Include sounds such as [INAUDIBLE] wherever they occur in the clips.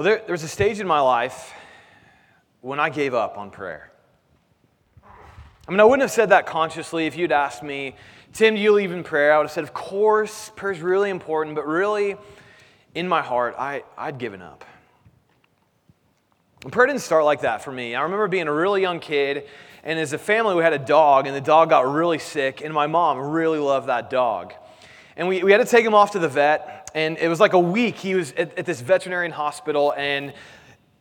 Well, there, there was a stage in my life when I gave up on prayer. I mean, I wouldn't have said that consciously if you'd asked me, Tim, do you believe in prayer? I would have said, Of course, prayer is really important, but really, in my heart, I, I'd given up. And prayer didn't start like that for me. I remember being a really young kid, and as a family, we had a dog, and the dog got really sick, and my mom really loved that dog. And we, we had to take him off to the vet, and it was like a week he was at, at this veterinarian hospital, and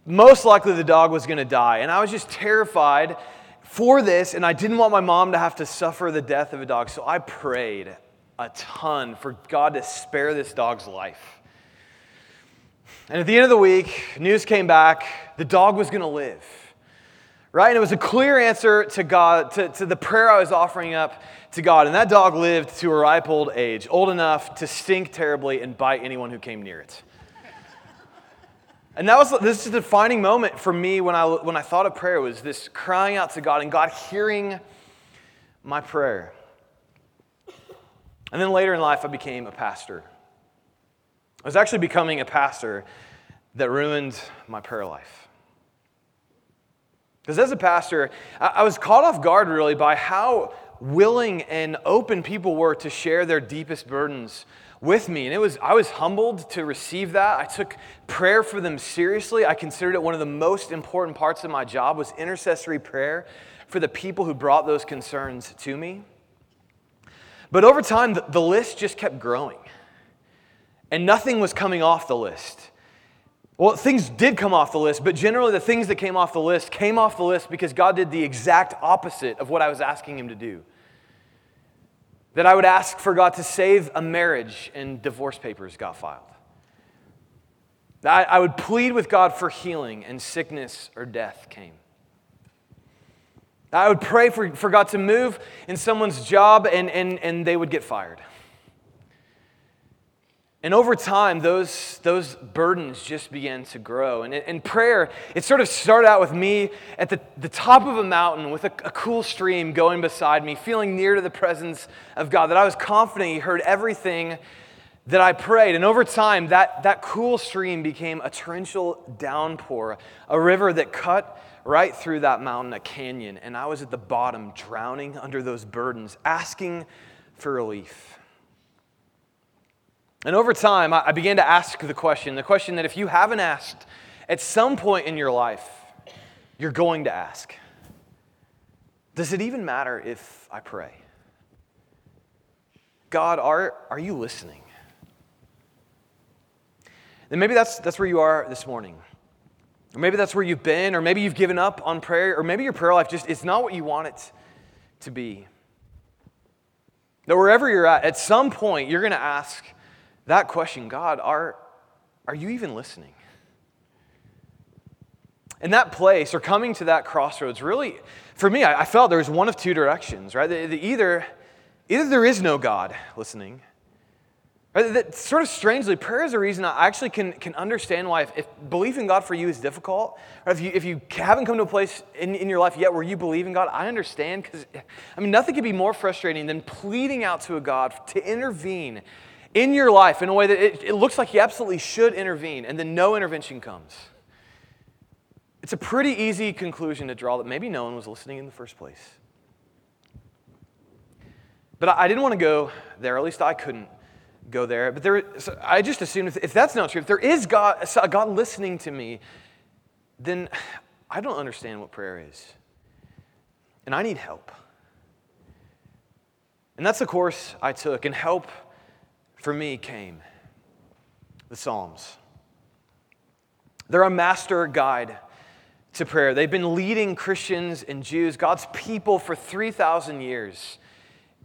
most likely the dog was going to die. And I was just terrified for this, and I didn't want my mom to have to suffer the death of a dog. So I prayed a ton for God to spare this dog's life. And at the end of the week, news came back the dog was going to live. Right? And it was a clear answer to God, to, to the prayer I was offering up to God. And that dog lived to a ripe old age, old enough to stink terribly and bite anyone who came near it. And that was this is a defining moment for me when I, when I thought of prayer was this crying out to God and God hearing my prayer. And then later in life, I became a pastor. I was actually becoming a pastor that ruined my prayer life. Because as a pastor, I was caught off guard really by how willing and open people were to share their deepest burdens with me. And it was, I was humbled to receive that. I took prayer for them seriously. I considered it one of the most important parts of my job was intercessory prayer for the people who brought those concerns to me. But over time, the, the list just kept growing. And nothing was coming off the list. Well, things did come off the list, but generally the things that came off the list came off the list because God did the exact opposite of what I was asking Him to do. That I would ask for God to save a marriage and divorce papers got filed. That I would plead with God for healing and sickness or death came. I would pray for, for God to move in someone's job and, and, and they would get fired. And over time, those, those burdens just began to grow. And in prayer, it sort of started out with me at the, the top of a mountain with a, a cool stream going beside me, feeling near to the presence of God, that I was confident He heard everything that I prayed. And over time, that, that cool stream became a torrential downpour, a river that cut right through that mountain, a canyon. And I was at the bottom, drowning under those burdens, asking for relief. And over time, I began to ask the question the question that if you haven't asked at some point in your life, you're going to ask Does it even matter if I pray? God, are, are you listening? Then maybe that's, that's where you are this morning. Or maybe that's where you've been, or maybe you've given up on prayer, or maybe your prayer life just is not what you want it to be. That wherever you're at, at some point, you're going to ask, that question God, are, are you even listening? In that place, or coming to that crossroads, really, for me, I, I felt there was one of two directions, right? The, the either, either there is no God listening, Right? That sort of strangely, prayer is a reason I actually can, can understand why if, if belief in God for you is difficult, or if you, if you haven't come to a place in, in your life yet where you believe in God, I understand because, I mean, nothing could be more frustrating than pleading out to a God to intervene in your life in a way that it, it looks like He absolutely should intervene, and then no intervention comes. It's a pretty easy conclusion to draw that maybe no one was listening in the first place. But I, didn't want to go there, at least I couldn't go there. But there, so I just assumed if, if that's not true, if there is God, God listening to me, then [SIGHS] I don't understand what prayer is. And I need help. And that's the course I took. And help for me came the Psalms. They're a master guide to prayer. They've been leading Christians and Jews, God's people, for 3,000 years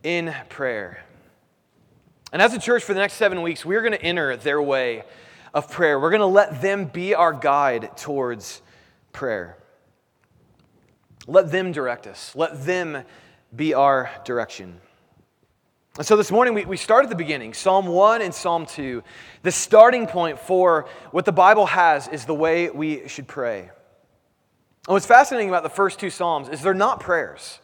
in prayer. And as a church, for the next seven weeks, we're going to enter their way of prayer. We're going to let them be our guide towards prayer. Let them direct us, let them be our direction. And so this morning we, we start at the beginning Psalm 1 and Psalm 2. The starting point for what the Bible has is the way we should pray. And what's fascinating about the first two Psalms is they're not prayers.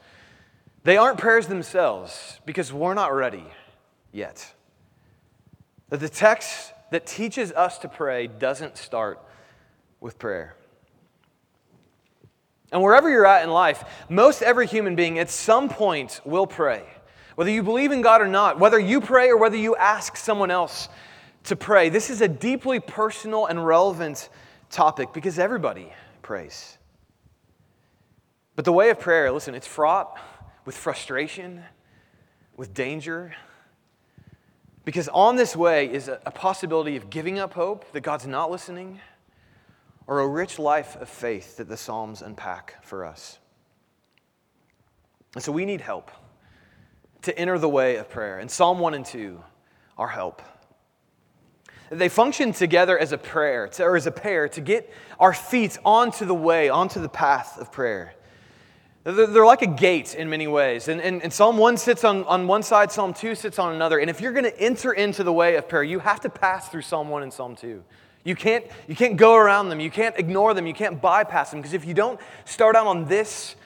They aren't prayers themselves because we're not ready yet. That the text that teaches us to pray doesn't start with prayer. And wherever you're at in life, most every human being at some point will pray. Whether you believe in God or not, whether you pray or whether you ask someone else to pray, this is a deeply personal and relevant topic because everybody prays. But the way of prayer, listen, it's fraught with frustration, with danger. Because on this way is a, possibility of giving up hope that God's not listening or a rich life of faith that the Psalms unpack for us. And so we need help to enter the way of prayer. And Psalm 1 and 2 are help. They function together as a prayer, to, or as a pair, to get our feet onto the way, onto the path of prayer. They're, like a gate in many ways. And, and, and Psalm 1 sits on, on one side, Psalm 2 sits on another. And if you're going to enter into the way of prayer, you have to pass through Psalm 1 and Psalm 2. You can't, you can't go around them. You can't ignore them. You can't bypass them. Because if you don't start out on this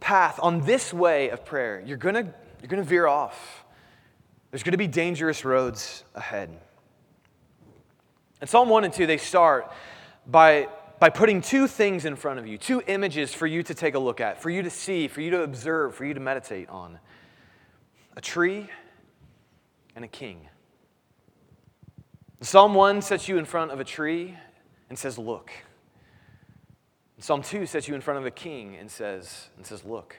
path, on this way of prayer, you're going to you're going to veer off. There's going to be dangerous roads ahead. And Psalm 1 and 2, they start by, by putting two things in front of you, two images for you to take a look at, for you to see, for you to observe, for you to meditate on a tree and a king. Psalm 1 sets you in front of a tree and says, Look. Psalm 2 sets you in front of a king and says, and says Look.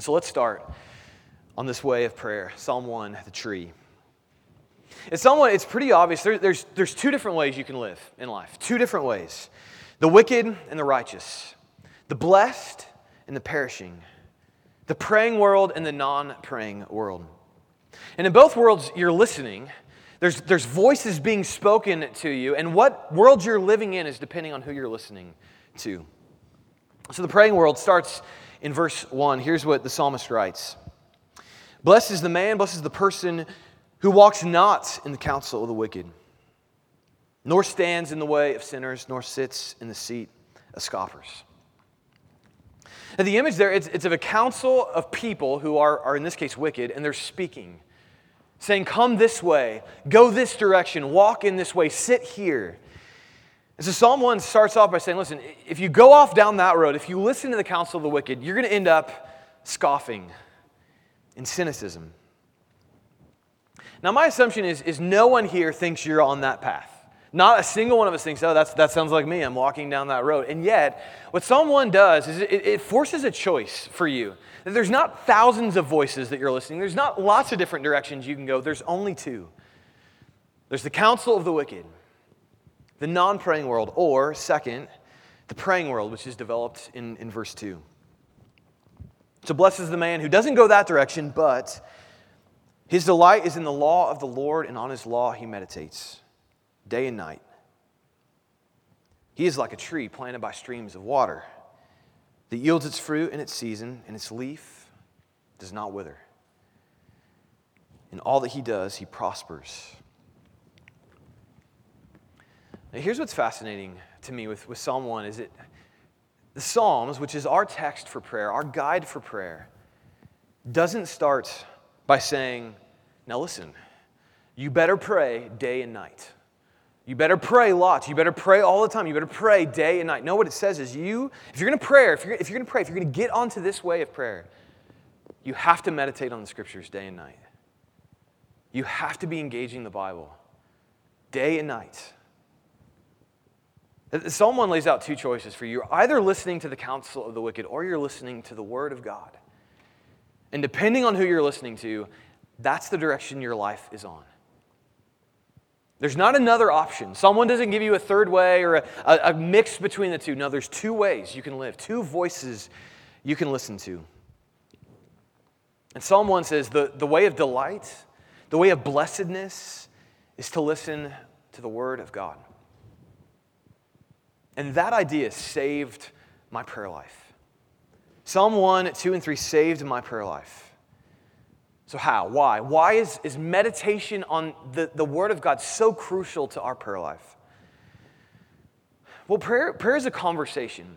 So let's start on this way of prayer. Psalm 1, the tree. It's somewhat, it's pretty obvious. There, there's, there's two different ways you can live in life. Two different ways. The wicked and the righteous. The blessed and the perishing. The praying world and the non-praying world. And in both worlds, you're listening there's, there's voices being spoken to you, and what world you're living in is depending on who you're listening to. So the praying world starts in verse 1. Here's what the psalmist writes Blessed is the man, blessed is the person who walks not in the counsel of the wicked, nor stands in the way of sinners, nor sits in the seat of scoffers. Now, the image there, it's, it's of a council of people who are, are, in this case, wicked, and they're speaking saying, Come this way, go this direction, walk in this way, sit here. And so Psalm 1 starts off by saying, Listen, if you go off down that road, if you listen to the counsel of the wicked, you're going to end up scoffing in cynicism. Now, my assumption is, is no one here thinks you're on that path. Not a single one of us thinks, oh, that's, that sounds like me. I'm walking down that road. And yet, what Psalm 1 does is it, it forces a choice for you. That there's not thousands of voices that you're listening, there's not lots of different directions you can go. There's only two there's the counsel of the wicked, the non praying world, or second, the praying world, which is developed in, in verse 2. So, blesses the man who doesn't go that direction, but his delight is in the law of the Lord, and on his law he meditates day and night. He is like a tree planted by streams of water that yields its fruit in its season, and its leaf does not wither. In all that he does, he prospers. Now, here's what's fascinating to me with, with Psalm 1 is it the Psalms, which is our text for prayer, our guide for prayer, doesn't start by saying, Now listen, you better pray day and night. You better pray lots. You better pray all the time. You better pray day and night. No, what it says is you, if you're going to pray, if you're, if you're going to pray, if you're going to get onto this way of prayer, you have to meditate on the scriptures day and night. You have to be engaging the Bible day and night. Psalm 1 lays out two choices for you. You're either listening to the counsel of the wicked or you're listening to the word of God. And depending on who you're listening to, that's the direction your life is on. There's not another option. Someone doesn't give you a third way or a, a, a, mix between the two. No, there's two ways you can live, two voices you can listen to. And Psalm 1 says the, the way of delight, the way of blessedness is to listen to the Word of God. And that idea saved my prayer life. Psalm 1, 2, and 3 saved my prayer life. So, how? Why? Why is, is meditation on the, the Word of God so crucial to our prayer life? Well, prayer, prayer is a conversation.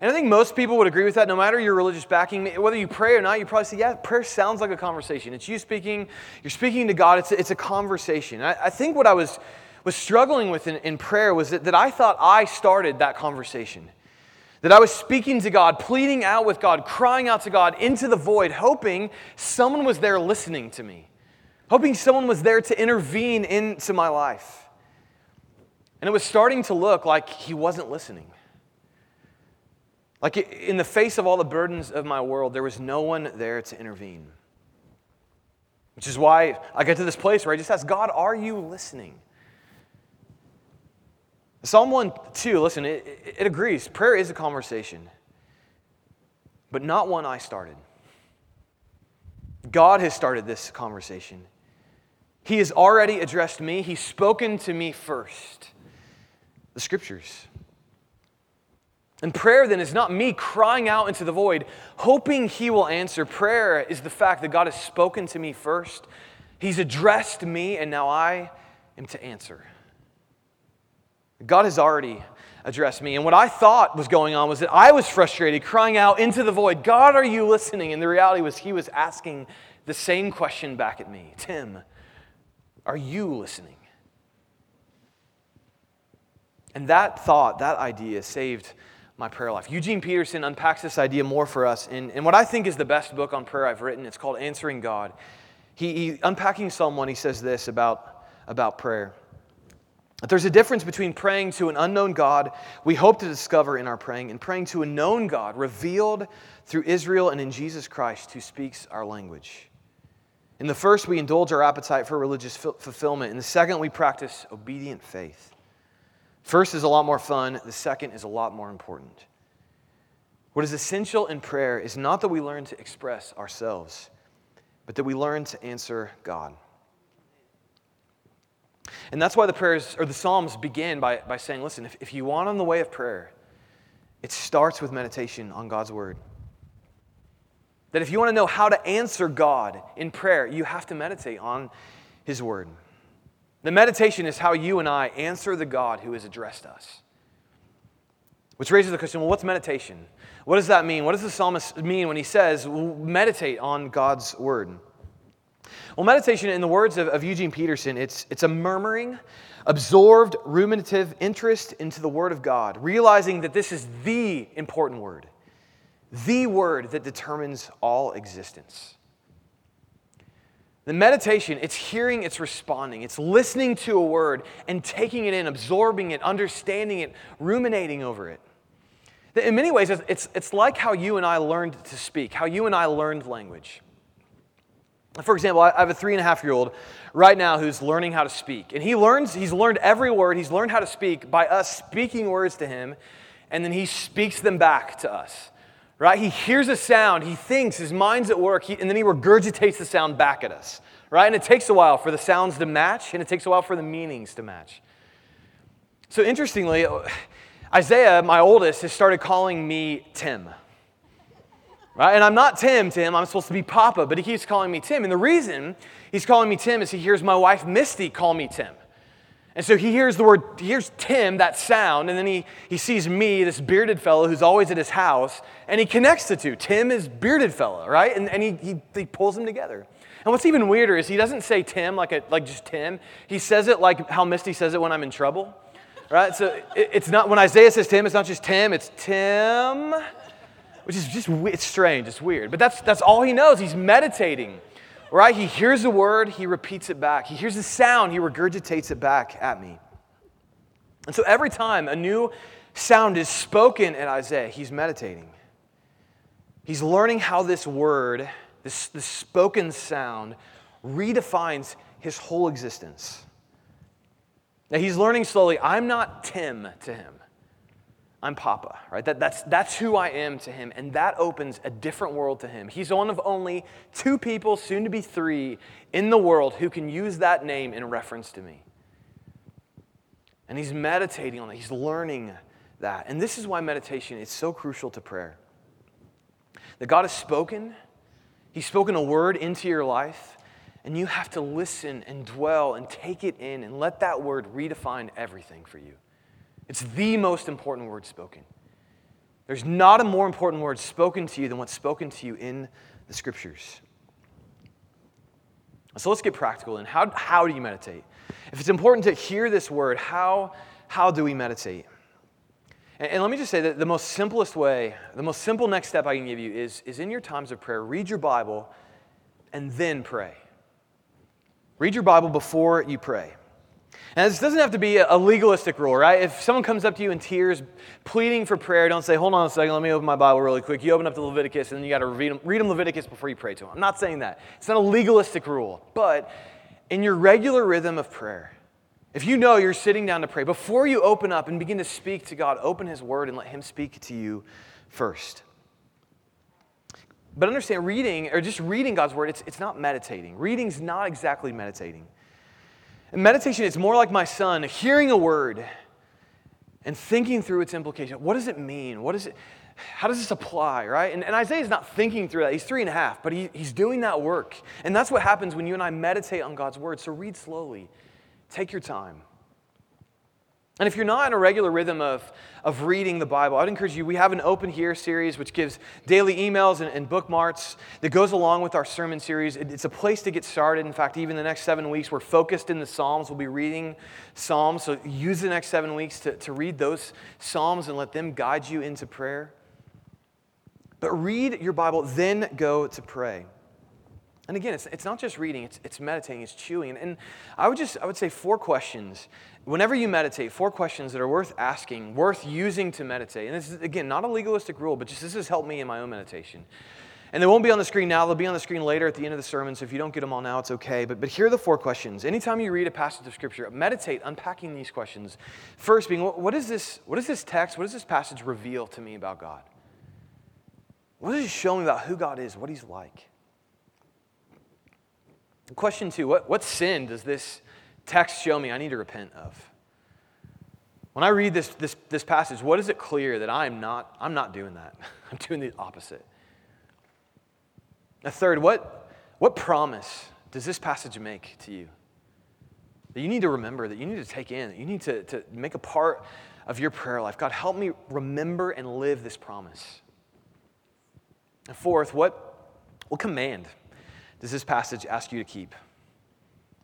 And I think most people would agree with that, no matter your religious backing. Whether you pray or not, you probably say, yeah, prayer sounds like a conversation. It's you speaking, you're speaking to God, it's a, it's a conversation. I, I think what I was was struggling with in, in prayer was that, that I thought I started that conversation. That I was speaking to God, pleading out with God, crying out to God into the void, hoping someone was there listening to me, hoping someone was there to intervene into my life. And it was starting to look like He wasn't listening. Like in the face of all the burdens of my world, there was no one there to intervene. Which is why I get to this place where I just ask God, are you listening? Psalm 1 2, listen, it, it agrees. Prayer is a conversation, but not one I started. God has started this conversation. He has already addressed me, He's spoken to me first. The scriptures. And prayer then is not me crying out into the void, hoping He will answer. Prayer is the fact that God has spoken to me first. He's addressed me, and now I am to answer. God has already addressed me. And what I thought was going on was that I was frustrated, crying out into the void, God, are you listening? And the reality was, He was asking the same question back at me Tim, are you listening? And that thought, that idea saved my prayer life. Eugene Peterson unpacks this idea more for us in, in what I think is the best book on prayer I've written. It's called Answering God. He, he unpacking Psalm 1, he says this about, about prayer. That there's a difference between praying to an unknown God we hope to discover in our praying and praying to a known God revealed through Israel and in Jesus Christ who speaks our language. In the first, we indulge our appetite for religious fulfillment. In the second, we practice obedient faith. First is a lot more fun, the second is a lot more important. What is essential in prayer is not that we learn to express ourselves, but that we learn to answer God. And that's why the prayers or the Psalms begin by, by saying, listen, if, if you want on the way of prayer, it starts with meditation on God's word. That if you want to know how to answer God in prayer, you have to meditate on his word. The meditation is how you and I answer the God who has addressed us. Which raises the question well, what's meditation? What does that mean? What does the psalmist mean when he says, meditate on God's word? Well, meditation, in the words of, of Eugene Peterson, it's, it's a murmuring, absorbed, ruminative interest into the Word of God, realizing that this is the important word, the word that determines all existence. The meditation, it's hearing, it's responding, it's listening to a word and taking it in, absorbing it, understanding it, ruminating over it. In many ways, it's, it's like how you and I learned to speak, how you and I learned language. For example, I have a three and a half year old right now who's learning how to speak. And he learns, he's learned every word, he's learned how to speak by us speaking words to him, and then he speaks them back to us right? He hears a sound, he thinks, his mind's at work, he, and then he regurgitates the sound back at us, right? And it takes a while for the sounds to match, and it takes a while for the meanings to match. So interestingly, Isaiah, my oldest, has started calling me Tim. Right? And I'm not Tim, Tim. I'm supposed to be Papa, but he keeps calling me Tim. And the reason he's calling me Tim is he hears my wife Misty call me Tim. And so he hears the word, he hears Tim, that sound, and then he, he sees me, this bearded fellow who's always at his house, and he connects the two. Tim is bearded fellow, right? And, and he, he, he pulls them together. And what's even weirder is he doesn't say Tim like, a, like just Tim. He says it like how Misty says it when I'm in trouble, right? So it, it's not, when Isaiah says Tim, it's not just Tim, it's Tim, which is just, it's strange, it's weird. But that's, that's all he knows. He's meditating right? He hears a word, he repeats it back. He hears a sound, he regurgitates it back at me. And so every time a new sound is spoken at Isaiah, he's meditating. He's learning how this word, this, this spoken sound, redefines his whole existence. Now he's learning slowly, I'm not Tim to him. I'm Papa, right? That, that's, that's who I am to him, and that opens a different world to him. He's one of only two people, soon to be three, in the world who can use that name in reference to me. And he's meditating on it, he's learning that. And this is why meditation is so crucial to prayer. That God has spoken, He's spoken a word into your life, and you have to listen and dwell and take it in and let that word redefine everything for you. It's the most important word spoken. There's not a more important word spoken to you than what's spoken to you in the scriptures. So let's get practical. And how, how do you meditate? if it's important to hear this word, how, how do we meditate? And, and let me just say that the most simplest way, the most simple next step I can give you is, is in your times of prayer, read your Bible and then pray. Read your Bible before you pray. And this doesn't have to be a legalistic rule, right? If someone comes up to you in tears, pleading for prayer, don't say, hold on a second, let me open my Bible really quick. You open up to Leviticus, and then you got to read them, read them Leviticus before you pray to them. I'm not saying that. It's not a legalistic rule. But in your regular rhythm of prayer, if you know you're sitting down to pray, before you open up and begin to speak to God, open His Word and let Him speak to you first. But understand, reading, or just reading God's Word, it's, it's not meditating. Reading's not exactly meditating. And meditation is more like my son hearing a word and thinking through its implication. What does it mean? What is it? How does this apply, right? And, and Isaiah's not thinking through that. He's three and a half, but he, he's doing that work. And that's what happens when you and I meditate on God's word. So read slowly, take your time. And if you're not in a regular rhythm of, of reading the Bible, I'd encourage you. We have an Open Here series, which gives daily emails and, and bookmarks that goes along with our sermon series. It, it's a place to get started. In fact, even the next seven weeks, we're focused in the Psalms. We'll be reading Psalms. So use the next seven weeks to, to read those Psalms and let them guide you into prayer. But read your Bible, then go to pray. And again, it's, it's not just reading, it's, it's meditating, it's chewing. And, I would just, I would say four questions. Whenever you meditate, four questions that are worth asking, worth using to meditate. And this is, again, not a legalistic rule, but just this has helped me in my own meditation. And they won't be on the screen now, they'll be on the screen later at the end of the sermon. So if you don't get them all now, it's okay. But, but here are the four questions. Anytime you read a passage of Scripture, meditate unpacking these questions. First being, what, what, is this, what does this text, what does this passage reveal to me about God? What does it show me about who God is, what He's like? Question two what, what sin does this text show me I need to repent of? When I read this, this, this passage, what is it clear that I'm not, I'm not doing that? [LAUGHS] I'm doing the opposite. A third, what, what promise does this passage make to you? That you need to remember, that you need to take in, that you need to, to make a part of your prayer life. God, help me remember and live this promise. And fourth, what, what command does this passage ask you to keep?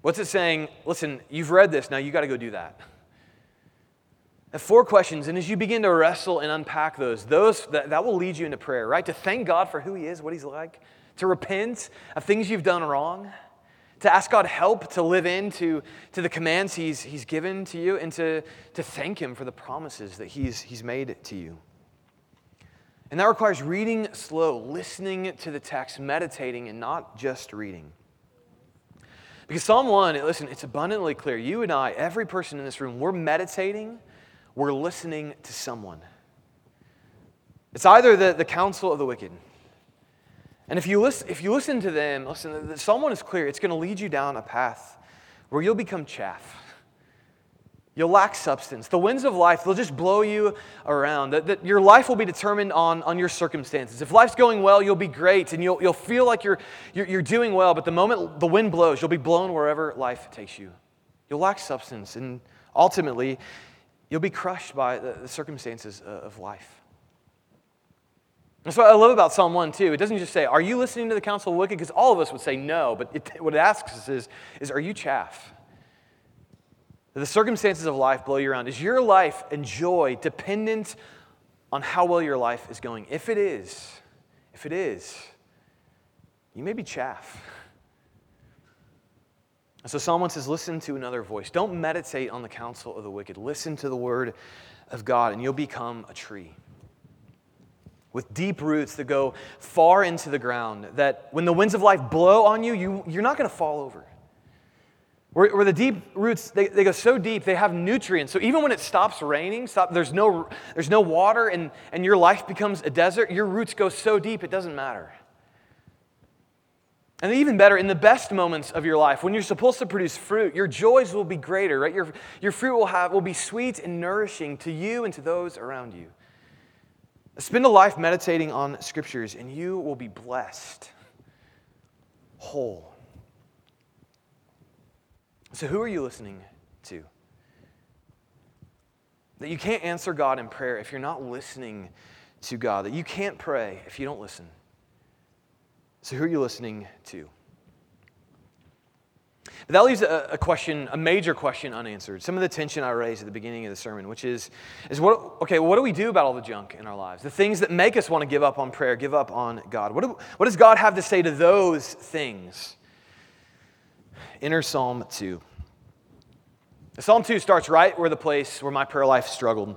What's it saying? Listen, you've read this, now you got to go do that. four questions, and as you begin to wrestle and unpack those, those that, that will lead you into prayer, right? To thank God for who He is, what He's like, to repent of things you've done wrong, to ask God help to live into to the commands He's, he's given to you, and to, to thank Him for the promises that he's, he's made to you. And that requires reading slow, listening to the text, meditating, and not just reading. Because Psalm 1, listen, it's abundantly clear. You and I, every person in this room, we're meditating, we're listening to someone. It's either the, the counsel of the wicked. And if you, listen, if you listen to them, listen, Psalm 1 is clear. It's going to lead you down a path where you'll become chaff. You'll lack substance. The winds of life, they'll just blow you around. That, that your life will be determined on, on your circumstances. If life's going well, you'll be great and you'll, you'll feel like you're, you're, you're doing well, but the moment the wind blows, you'll be blown wherever life takes you. You'll lack substance, and ultimately, you'll be crushed by the, the circumstances of life. That's what I love about Psalm 1 too. It doesn't just say, Are you listening to the counsel of wicked? Because all of us would say no, but it, what it asks us is, is Are you chaff? The circumstances of life blow you around. Is your life and joy dependent on how well your life is going? If it is, if it is, you may be chaff. So Psalm 1 says, Listen to another voice. Don't meditate on the counsel of the wicked. Listen to the word of God, and you'll become a tree with deep roots that go far into the ground. That when the winds of life blow on you, you you're not going to fall over. Where, where the deep roots, they, they go so deep, they have nutrients. So even when it stops raining, stop, there's, no, there's no water, and, and your life becomes a desert, your roots go so deep, it doesn't matter. And even better, in the best moments of your life, when you're supposed to produce fruit, your joys will be greater, right? Your, your fruit will, have, will be sweet and nourishing to you and to those around you. Spend a life meditating on scriptures, and you will be blessed, whole, so, who are you listening to? That you can't answer God in prayer if you're not listening to God, that you can't pray if you don't listen. So, who are you listening to? But that leaves a, a, question, a major question unanswered. Some of the tension I raised at the beginning of the sermon, which is, is what, okay, what do we do about all the junk in our lives? The things that make us want to give up on prayer, give up on God. What, do, what does God have to say to those things? Enter Psalm 2. Psalm 2 starts right where the place where my prayer life struggled.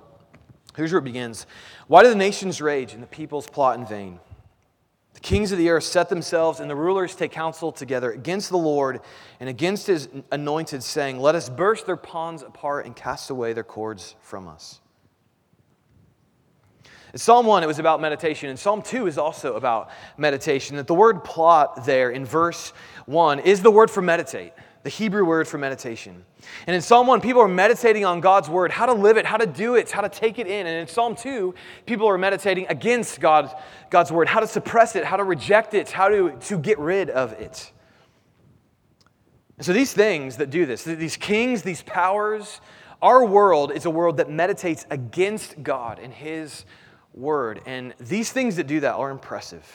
Here's where it begins. Why do the nations rage and the peoples plot in vain? The kings of the earth set themselves, and the rulers take counsel together against the Lord and against his anointed, saying, Let us burst their ponds apart and cast away their cords from us. In Psalm 1, it was about meditation, and Psalm 2 is also about meditation. That the word plot there in verse 1 is the word for meditate the Hebrew word for meditation. And in Psalm 1, people are meditating on God's word, how to live it, how to do it, how to take it in. And in Psalm 2, people are meditating against God, God's word, how to suppress it, how to reject it, how to, to get rid of it. So these things that do this, these kings, these powers, our world is a world that meditates against God and His word. And these things that do that are impressive.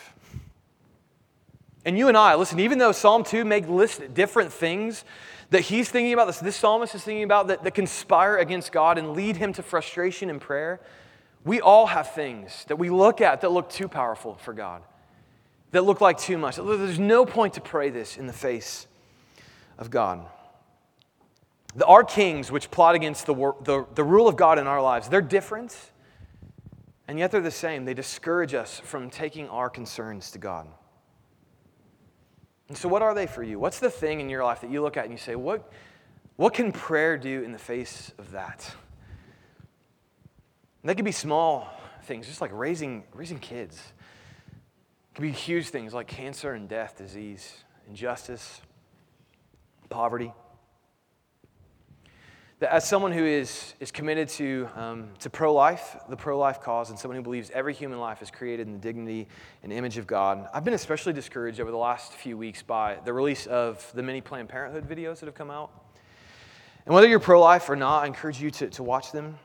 And you and I, listen, even though Psalm 2 may list different things that he's thinking about, this, this psalmist is thinking about that, that conspire against God and lead him to frustration in prayer, we all have things that we look at that look too powerful for God, that look like too much. There's no point to pray this in the face of God. Our kings, which plot against the, the, the rule of God in our lives, they're different, and yet they're the same. They discourage us from taking our concerns to God. And so, what are they for you? What's the thing in your life that you look at and you say, what, what can prayer do in the face of that? And they could be small things, just like raising, raising kids. It could be huge things like cancer and death, disease, injustice, poverty as someone who is, is committed to, um, to pro life, the pro life cause, and someone who believes every human life is created in the dignity and image of God, I've been especially discouraged over the last few weeks by the release of the many Planned Parenthood videos that have come out. And whether you're pro life or not, I encourage you to, to watch them.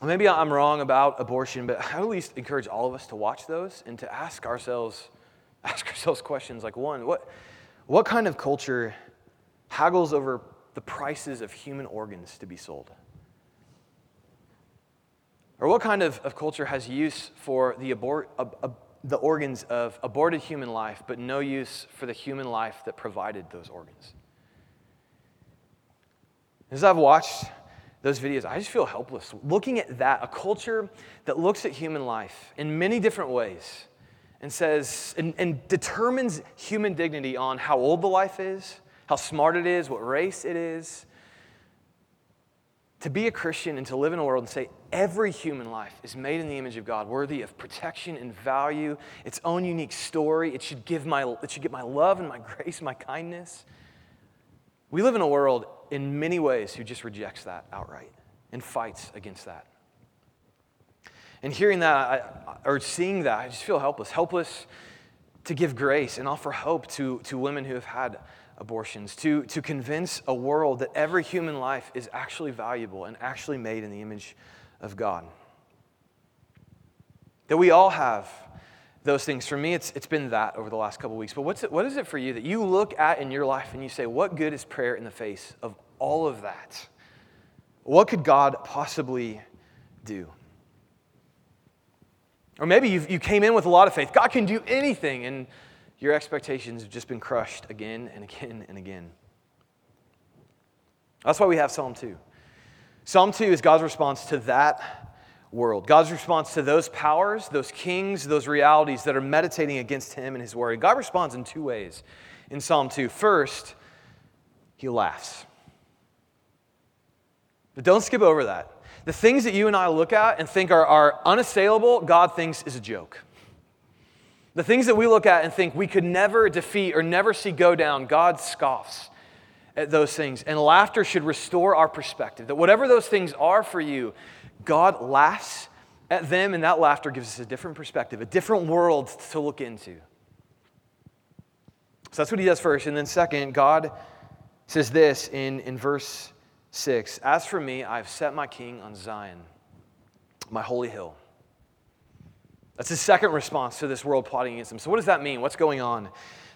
Maybe I'm wrong about abortion, but I at least encourage all of us to watch those and to ask ourselves, [LAUGHS] ask ourselves questions like one, what, what kind of culture haggles over the prices of human organs to be sold? Or what kind of, of culture has use for the, abort, uh, uh, the organs of aborted human life, but no use for the human life that provided those organs? As I've watched those videos, I just feel helpless. Looking at that, a culture that looks at human life in many different ways and says, and, and determines human dignity on how old the life is, how smart it is, what race it is. To be a Christian and to live in a world and say every human life is made in the image of God, worthy of protection and value, its own unique story. It should, give my, it should get my love and my [LAUGHS] grace, my kindness. We live in a world in many ways who just rejects that outright and fights against that. And hearing that, I, or seeing that, I just feel helpless. Helpless to give grace and offer hope to, to women who have had abortions, to, to convince a world that every human life is actually valuable and actually made in the image of God. That we all have those things. For me, it's, it's been that over the last couple weeks. But what's it, what is it for you that you look at in your life and you say, what good is prayer in the face of all of that? What could God possibly do? Or maybe you you came in with a lot of faith. God can do anything. And your expectations have just been crushed again and again and again. That's why we have Psalm 2. Psalm 2 is God's response to that world, God's response to those powers, those kings, those realities that are meditating against Him and His Word. God responds in two ways in Psalm 2. First, He laughs. But don't skip over that. The things that you and I look at and think are, are unassailable, God thinks is a joke. The things that we look at and think we could never defeat or never see go down, God scoffs at those things. And laughter should restore our perspective that whatever those things are for you, God laughs at them, and that laughter gives us a different perspective, a different world to look into. So that's what he does first. And then, second, God says this in, in verse 6 As for me, I've set my king on Zion, my holy hill. That's his second response to this world plotting against him. So, what does that mean? What's going on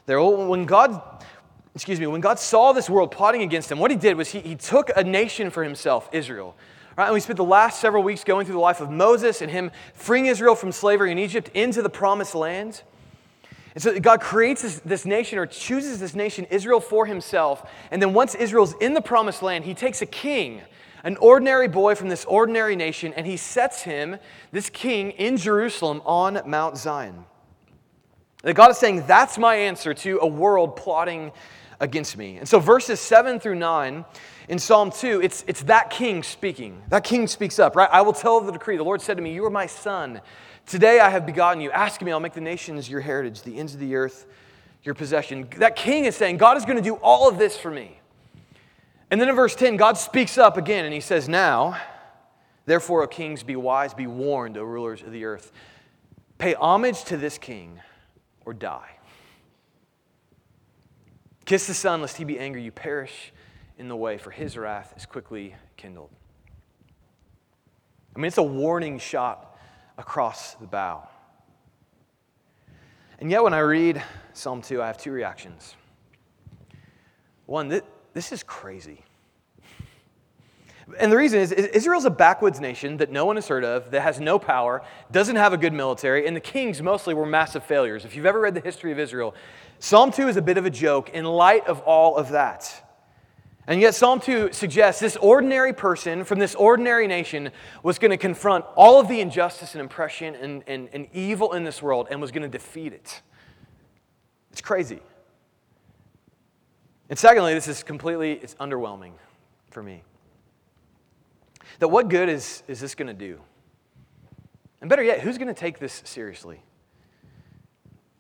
there? When God, excuse me, when God saw this world plotting against him, what he did was he, he took a nation for himself, Israel. Right? And we spent the last several weeks going through the life of Moses and him freeing Israel from slavery in Egypt into the promised land. And so God creates this, this, nation or chooses this nation, Israel, for himself. And then once Israel's in the promised land, he takes a king, an ordinary boy from this ordinary nation, and he sets him, this king, in Jerusalem on Mount Zion. That God is saying, that's my answer to a world plotting against me. And so verses 7 through 9 in Psalm 2, it's, it's that king speaking. That king speaks up, right? I will tell the decree. The Lord said to me, You are my son. Today I have begotten you. Ask me, I'll make the nations your heritage, the ends of the earth your possession. That king is saying, God is going to do all of this for me. And then in verse 10, God speaks up again and he says, Now, therefore, O kings, be wise, be warned, O rulers of the earth. Pay homage to this king or die. Kiss the Son, lest he be angry, you perish in the way, for his wrath is quickly kindled. I mean, it's a warning shot across the bow. And yet, when I read Psalm 2, I have two reactions. One, this is crazy. And the reason is Israel's a backwoods nation that no one has heard of, that has no power, doesn't have a good military, and the kings mostly were massive failures. If you've ever read the history of Israel, Psalm 2 is a bit of a joke in light of all of that. And yet, Psalm 2 suggests this ordinary person from this ordinary nation was going to confront all of the injustice and oppression and, and, and evil in this world and was going to defeat it. It's crazy. And secondly, this is completely, it's underwhelming for me. That what good is, is this going to do? And better yet, who's going to take this seriously?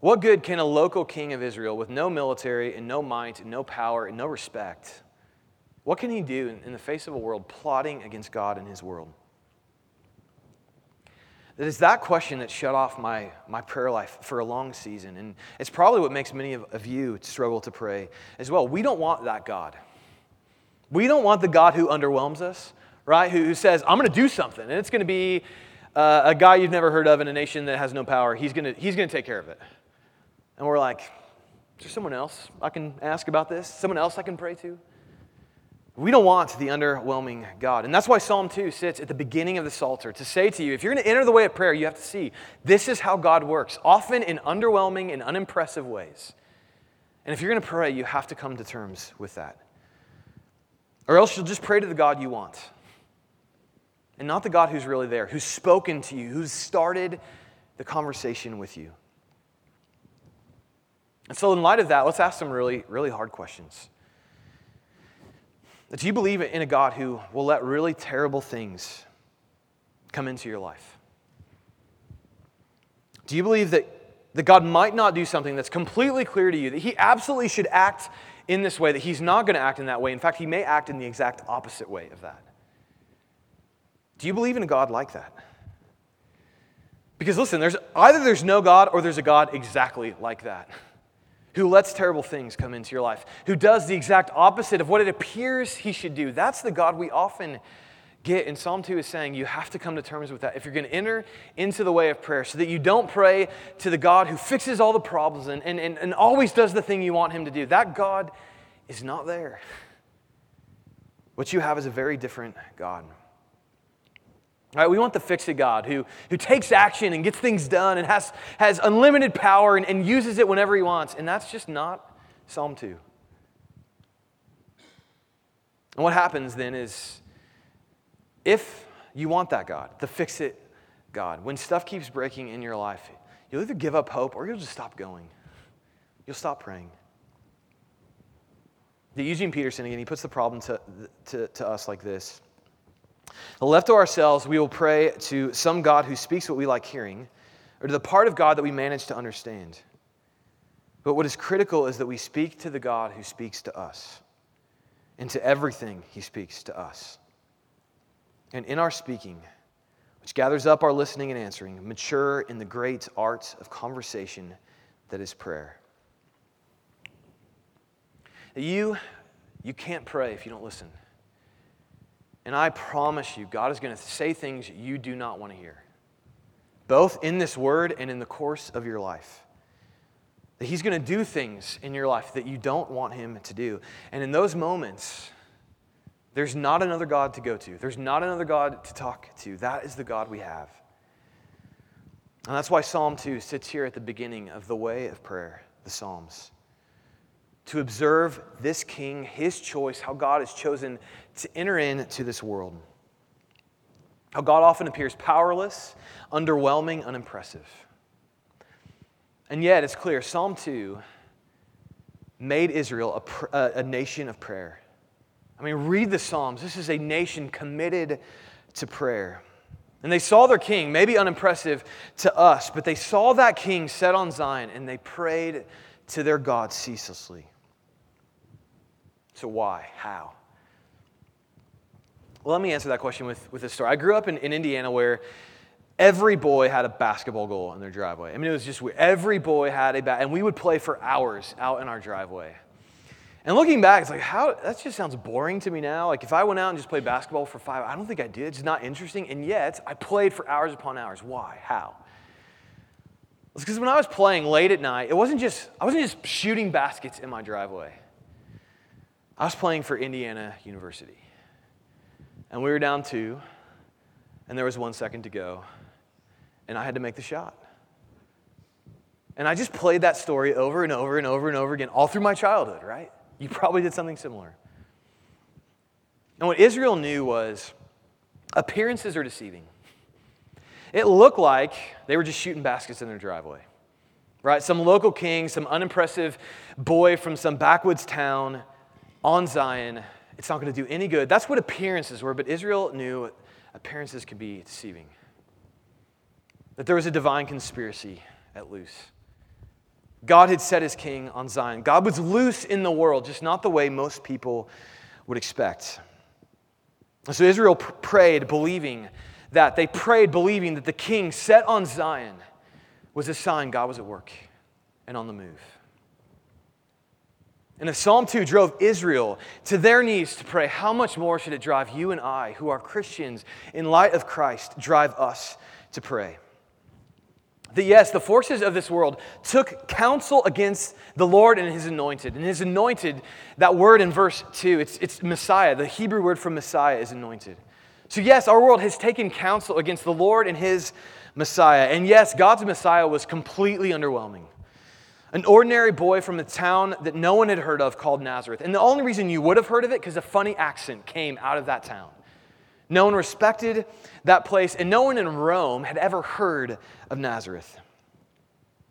What good can a local king of Israel with no military and no might and no power and no respect, what can he do in the face of a world plotting against God and his world? That is that question that shut off my, my prayer life for a long season. And it's probably what makes many of, of you struggle to pray as well. We don't want that God. We don't want the God who underwhelms us, right? Who, who says, I'm going to do something. And it's going to be uh, a guy you've never heard of in a nation that has no power. He's going to, he's going to take care of it. And we're like, is there someone else I can ask about this? Someone else I can pray to? We don't want the underwhelming God. And that's why Psalm 2 sits at the beginning of the Psalter to say to you if you're going to enter the way of prayer, you have to see this is how God works, often in underwhelming and unimpressive ways. And if you're going to pray, you have to come to terms with that. Or else you'll just pray to the God you want. And not the God who's really there, who's spoken to you, who's started the conversation with you. And so, in light of that, let's ask some really, really hard questions. Do you believe in a God who will let really terrible things come into your life? Do you believe that, that God might not do something that's completely clear to you, that He absolutely should act in this way, that He's not going to act in that way? In fact, He may act in the exact opposite way of that. Do you believe in a God like that? Because listen, there's either there's no God or there's a God exactly like that who lets terrible things come into your life, who does the exact opposite of what it appears he should do. That's the God we often get. And Psalm 2 is saying you have to come to terms with that if you're going to enter into the way of prayer so that you don't pray to the God who fixes all the problems and, and, and, and always does the thing you want him to do. That God is not there. What you have is a very different God. Right, we want the fix it God who, who takes action and gets things done and has, has unlimited power and, and uses it whenever he wants. And that's just not Psalm 2. And what happens then is if you want that God, the fix it God, when stuff keeps breaking in your life, you'll either give up hope or you'll just stop going. You'll stop praying. The Eugene Peterson, again, he puts the problem to, to, to us like this. Left to ourselves, we will pray to some God who speaks what we like hearing, or to the part of God that we manage to understand. But what is critical is that we speak to the God who speaks to us, and to everything he speaks to us. And in our speaking, which gathers up our listening and answering, mature in the great art of conversation that is prayer. You, you can't pray if you don't listen. And I promise you, God is going to say things you do not want to hear, both in this word and in the course of your life. That He's going to do things in your life that you don't want Him to do. And in those moments, there's not another God to go to, there's not another God to talk to. That is the God we have. And that's why Psalm 2 sits here at the beginning of the way of prayer, the Psalms. To observe this king, his choice, how God has chosen to enter into this world. How God often appears powerless, underwhelming, unimpressive. And yet, it's clear Psalm 2 made Israel a, a, nation of prayer. I mean, read the Psalms. This is a nation committed to prayer. And they saw their king, maybe unimpressive to us, but they saw that king set on Zion and they prayed to their God ceaselessly. So, why? How? Well, let me answer that question with, with a story. I grew up in, in Indiana where every boy had a basketball goal in their driveway. I mean, it was just weird. Every boy had a bat, and we would play for hours out in our driveway. And looking back, it's like, how, that just sounds boring to me now. Like, if I went out and just played basketball for five, I don't think I did. It's not interesting. And yet, I played for hours upon hours. Why? How? It's because when I was playing late at night, it wasn't just, I wasn't just shooting baskets in my driveway. I was playing for Indiana University. And we were down two, and there was one second to go, and I had to make the shot. And I just played that story over and over and over and over again, all through my childhood, right? You probably did something similar. And what Israel knew was appearances are deceiving. It looked like they were just shooting baskets in their driveway, right? Some local king, some unimpressive boy from some backwoods town on Zion. It's not going to do any good. That's what appearances were, but Israel knew appearances could be deceiving. That there was a divine conspiracy at loose. God had set his king on Zion. God was loose in the world, just not the way most people would expect. So Israel prayed believing that. They prayed believing that the king set on Zion was a sign God was at work and on the move. And if Psalm 2 drove Israel to their knees to pray, how much more should it drive you and I, who are Christians in light of Christ, drive us to pray? that yes, the forces of this world took counsel against the Lord and his anointed. And his anointed, that word in verse 2, it's, it's Messiah. The Hebrew word for Messiah is anointed. So, yes, our world has taken counsel against the Lord and his Messiah. And yes, God's Messiah was completely underwhelming. An ordinary boy from a town that no one had heard of called Nazareth. And the only reason you would have heard of it, because a funny accent came out of that town. No one respected that place, and no one in Rome had ever heard of Nazareth.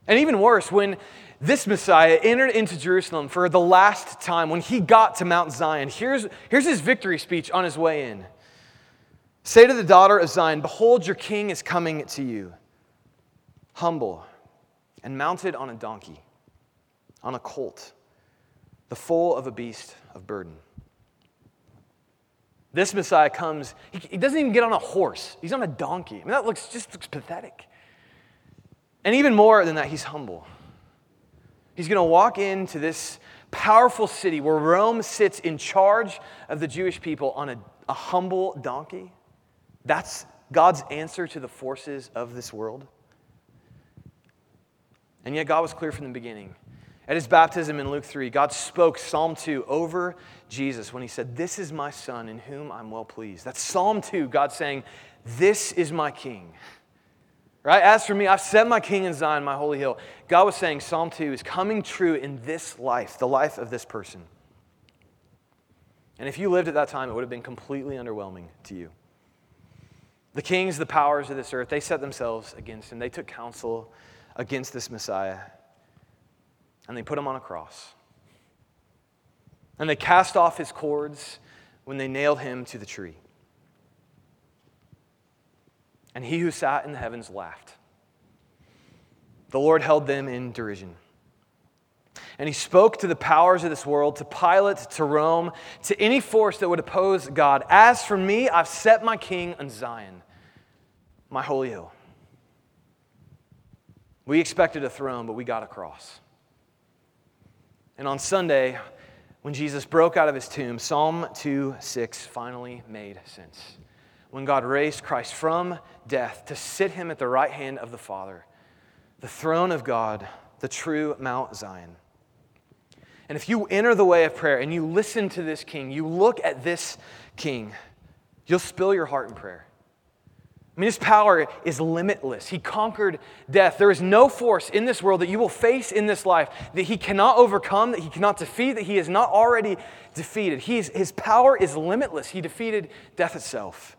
And even worse, when this Messiah entered into Jerusalem for the last time, when he got to Mount Zion, here's, here's his victory speech on his way in Say to the daughter of Zion, Behold, your king is coming to you, humble and mounted on a donkey, on a colt, the foal of a beast of burden. This Messiah comes, he, he, doesn't even get on a horse, he's on a donkey. I mean, that looks just looks pathetic. And even more than that, he's humble. He's going to walk into this powerful city where Rome sits in charge of the Jewish people on a, a humble donkey. That's God's answer to the forces of this world. And yet, God was clear from the beginning. At his baptism in Luke 3, God spoke Psalm 2 over Jesus when he said, This is my son in whom I'm well pleased. That's Psalm 2, God saying, This is my king. Right? As for me, I've set my king in Zion, my holy hill. God was saying Psalm 2 is coming true in this life, the life of this person. And if you lived at that time, it would have been completely underwhelming to you. The kings, the powers of this earth, they set themselves against him. They took counsel against this Messiah, and they put him on a cross. And they cast off his cords when they nailed him to the tree. And he who sat in the heavens laughed. The Lord held them in derision. And he spoke to the powers of this world, to Pilate, to Rome, to any force that would oppose God. As for me, I've set my king on Zion, my holy hill. We expected a throne, but we got a cross. And on Sunday, when Jesus broke out of his tomb, Psalm 2 6 finally made sense. When God raised Christ from death to sit him at the right hand of the Father, the throne of God the true Mount Zion. And if you enter the way of prayer and you listen to this king, you look at this king, you'll spill your heart in prayer. I mean, his power is limitless. He conquered death. There is no force in this world that you will face in this life that he cannot overcome, that he cannot defeat, that he has not already defeated. He's, his power is limitless. He defeated death itself.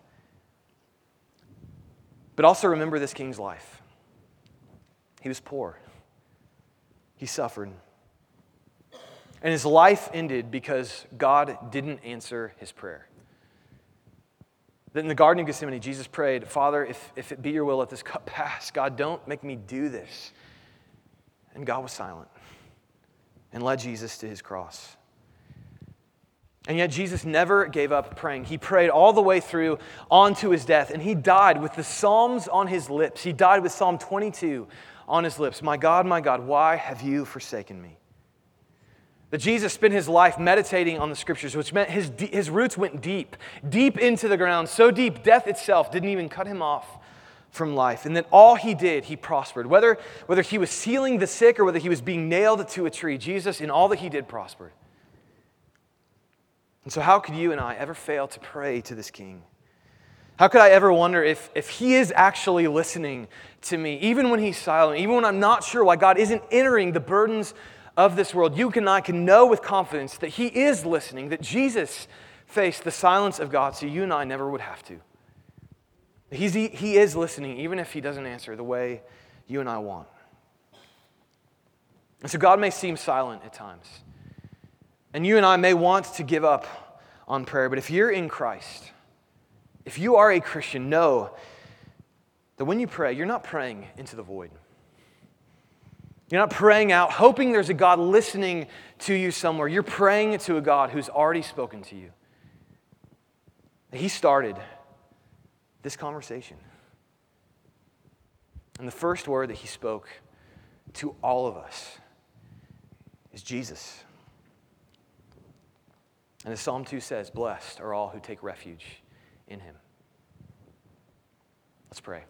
But also remember this king's life. He was poor, he suffered. And his life ended because God didn't answer his prayer. That in the Garden of Gethsemane, Jesus prayed, Father, if, if it be your will, let this cup [LAUGHS] pass. God, don't make me do this. And God was silent and led Jesus to his cross. And yet, Jesus never gave up praying. He prayed all the way through onto his death, and he died with the Psalms on his lips. He died with Psalm 22 on his lips My God, my God, why have you forsaken me? That Jesus spent his life meditating on the scriptures, which meant his, his roots went deep, deep into the ground, so deep death itself didn't even cut him off from life. And that all he did, he prospered. Whether, whether he was healing the sick or whether he was being nailed to a tree, Jesus, in all that he did, prospered. And so, how could you and I ever fail to pray to this king? How could I ever wonder if, if he is actually listening to me, even when he's silent, even when I'm not sure why God isn't entering the burdens of this world, you and I can know with confidence that He is listening, that Jesus faced the silence of God so you and I never would have to. He's, he, he is listening, even if He doesn't answer the way you and I want. And so God may seem silent at times. And you and I may want to give up on prayer, but if you're in Christ, if you are a Christian, know that when you pray, you're not praying into the void. You're not praying out, hoping there's a God listening to you somewhere. You're praying to a God who's already spoken to you. He started this conversation. And the first word that he spoke to all of us is Jesus. And as Psalm 2 says, Blessed are all who take refuge in him. Let's pray.